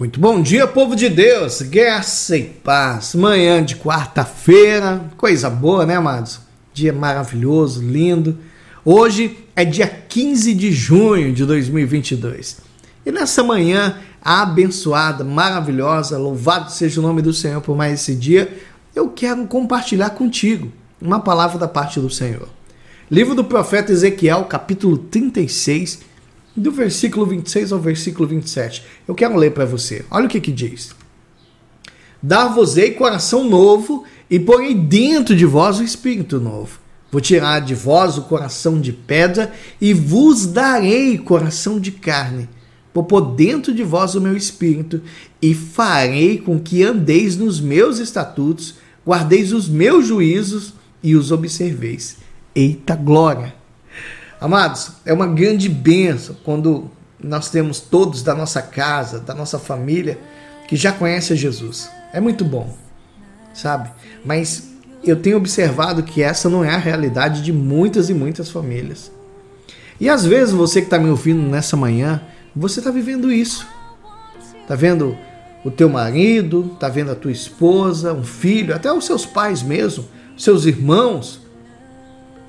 Muito bom dia, povo de Deus, graça e paz. Manhã de quarta-feira, coisa boa, né, amados? Dia maravilhoso, lindo. Hoje é dia 15 de junho de 2022. E nessa manhã abençoada, maravilhosa, louvado seja o nome do Senhor por mais esse dia, eu quero compartilhar contigo uma palavra da parte do Senhor. Livro do profeta Ezequiel, capítulo 36, do versículo 26 ao versículo 27. Eu quero ler para você. Olha o que que diz. Dar-vos-ei coração novo e porei dentro de vós o espírito novo. Vou tirar de vós o coração de pedra e vos darei coração de carne. Vou pôr dentro de vós o meu espírito e farei com que andeis nos meus estatutos, guardeis os meus juízos e os observeis. Eita glória! Amados, é uma grande bênção quando nós temos todos da nossa casa, da nossa família, que já conhecem Jesus. É muito bom, sabe? Mas eu tenho observado que essa não é a realidade de muitas e muitas famílias. E às vezes você que está me ouvindo nessa manhã, você está vivendo isso. Está vendo o teu marido, está vendo a tua esposa, um filho, até os seus pais mesmo, seus irmãos,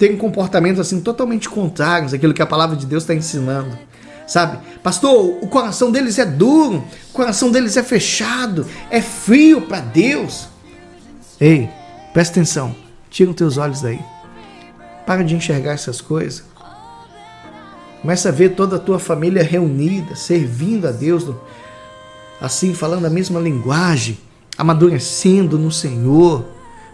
tem comportamentos assim totalmente contrários àquilo que a palavra de Deus está ensinando. Sabe? Pastor, o coração deles é duro, o coração deles é fechado, é frio para Deus. Ei, presta atenção, tira os teus olhos daí. Para de enxergar essas coisas. Começa a ver toda a tua família reunida, servindo a Deus, assim, falando a mesma linguagem, amadurecendo no Senhor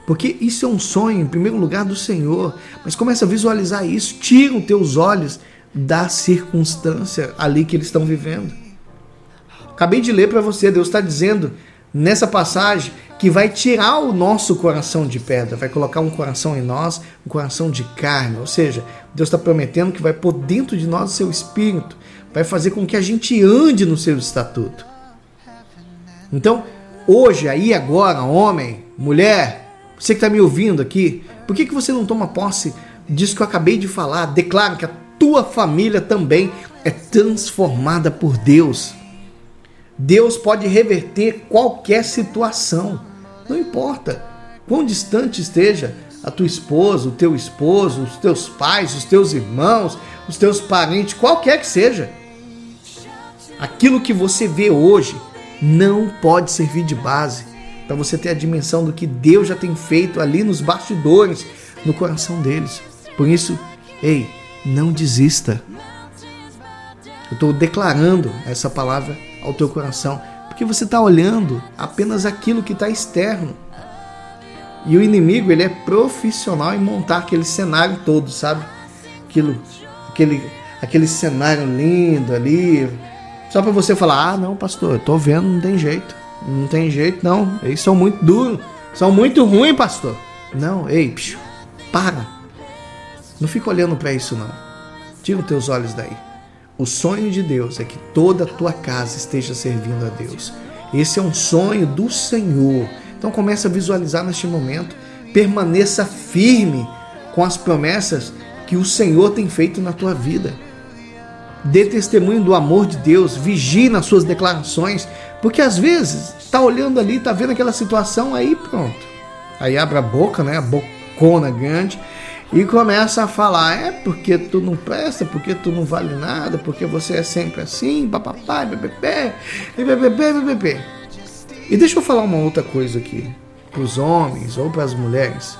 porque isso é um sonho, em primeiro lugar, do Senhor. Mas começa a visualizar isso. Tira os teus olhos da circunstância ali que eles estão vivendo. Acabei de ler para você, Deus está dizendo nessa passagem que vai tirar o nosso coração de pedra, vai colocar um coração em nós, um coração de carne. Ou seja, Deus está prometendo que vai pôr dentro de nós o seu espírito, vai fazer com que a gente ande no seu estatuto. Então, hoje, aí, agora, homem, mulher, você que está me ouvindo aqui, por que, que você não toma posse disso que eu acabei de falar? Declara que a tua família também é transformada por Deus. Deus pode reverter qualquer situação. Não importa quão distante esteja a tua esposa, o teu esposo, os teus pais, os teus irmãos, os teus parentes, qualquer que seja. Aquilo que você vê hoje não pode servir de base para você ter a dimensão do que Deus já tem feito ali nos bastidores, no coração deles. Por isso, ei, não desista. Eu estou declarando essa palavra ao teu coração, porque você está olhando apenas aquilo que está externo. E o inimigo ele é profissional em montar aquele cenário todo, sabe? Aquilo, aquele, aquele cenário lindo ali, só para você falar: ah, não, pastor, eu tô vendo, não tem jeito. Não tem jeito, não. Eles são muito duros. São muito ruins, pastor. Não, ei, psiu, para. Não fica olhando para isso, não. Tira os teus olhos daí. O sonho de Deus é que toda a tua casa esteja servindo a Deus. Esse é um sonho do Senhor. Então comece a visualizar neste momento. Permaneça firme com as promessas que o Senhor tem feito na tua vida. Dê testemunho do amor de Deus, vigie nas suas declarações, porque às vezes tá olhando ali, tá vendo aquela situação, aí pronto. Aí abre a boca, né? A bocona grande e começa a falar: é porque tu não presta, porque tu não vale nada, porque você é sempre assim, papapá, bebê, bebê, bebê. E deixa eu falar uma outra coisa aqui, para os homens ou para as mulheres.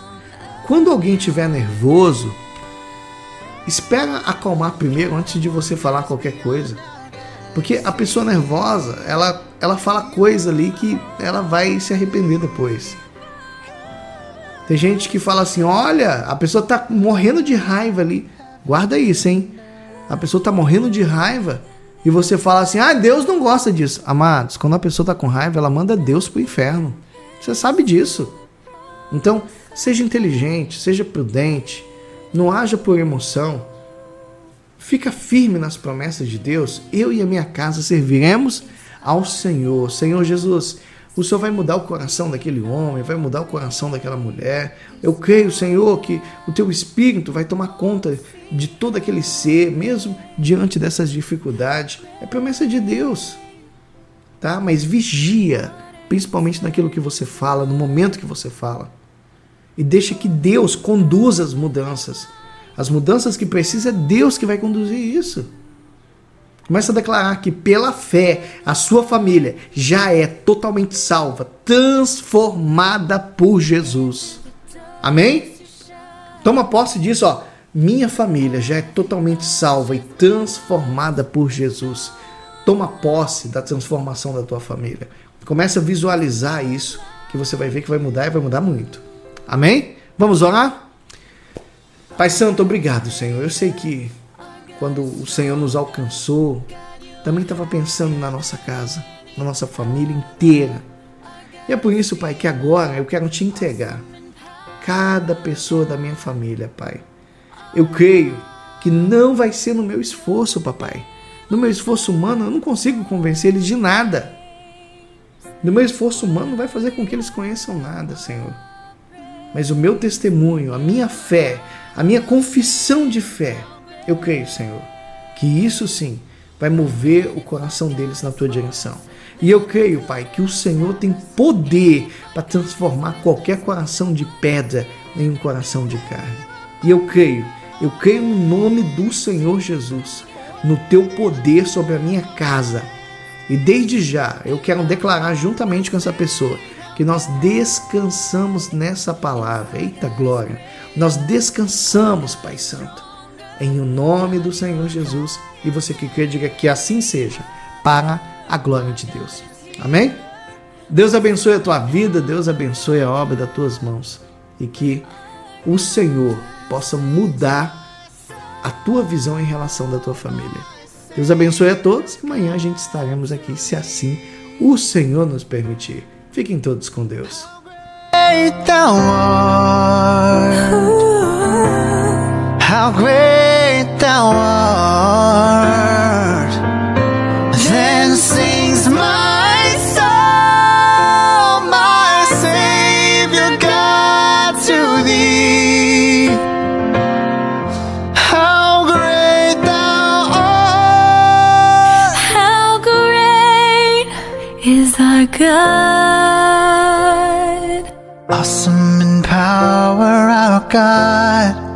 Quando alguém estiver nervoso, espera acalmar primeiro antes de você falar qualquer coisa. Porque a pessoa nervosa, ela, ela fala coisa ali que ela vai se arrepender depois. Tem gente que fala assim: olha, a pessoa tá morrendo de raiva ali. Guarda isso, hein? A pessoa tá morrendo de raiva e você fala assim: ah, Deus não gosta disso. Amados, quando a pessoa tá com raiva, ela manda Deus pro inferno. Você sabe disso. Então, seja inteligente, seja prudente, não haja por emoção. Fica firme nas promessas de Deus. Eu e a minha casa serviremos ao Senhor. Senhor Jesus, o Senhor vai mudar o coração daquele homem, vai mudar o coração daquela mulher. Eu creio, Senhor, que o teu espírito vai tomar conta de todo aquele ser, mesmo diante dessas dificuldades. É promessa de Deus. tá? Mas vigia, principalmente naquilo que você fala, no momento que você fala. E deixa que Deus conduza as mudanças. As mudanças que precisa é Deus que vai conduzir isso. Começa a declarar que pela fé a sua família já é totalmente salva, transformada por Jesus. Amém? Toma posse disso, ó. Minha família já é totalmente salva e transformada por Jesus. Toma posse da transformação da tua família. Começa a visualizar isso, que você vai ver que vai mudar e vai mudar muito. Amém? Vamos orar? Pai Santo, obrigado, Senhor. Eu sei que quando o Senhor nos alcançou, também estava pensando na nossa casa, na nossa família inteira. E é por isso, Pai, que agora eu quero te entregar cada pessoa da minha família, Pai. Eu creio que não vai ser no meu esforço, papai. No meu esforço humano, eu não consigo convencer eles de nada. No meu esforço humano, não vai fazer com que eles conheçam nada, Senhor. Mas o meu testemunho, a minha fé, a minha confissão de fé, eu creio, Senhor, que isso sim vai mover o coração deles na tua direção. E eu creio, Pai, que o Senhor tem poder para transformar qualquer coração de pedra em um coração de carne. E eu creio, eu creio no nome do Senhor Jesus, no teu poder sobre a minha casa. E desde já eu quero declarar juntamente com essa pessoa que nós descansamos nessa palavra. Eita glória! Nós descansamos, Pai Santo, em o nome do Senhor Jesus. E você que quer diga que assim seja, para a glória de Deus. Amém? Deus abençoe a tua vida, Deus abençoe a obra das tuas mãos e que o Senhor possa mudar a tua visão em relação da tua família. Deus abençoe a todos e amanhã a gente estaremos aqui, se assim o Senhor nos permitir. Fiquem todos com Deus. How great our God. Awesome in power, our God.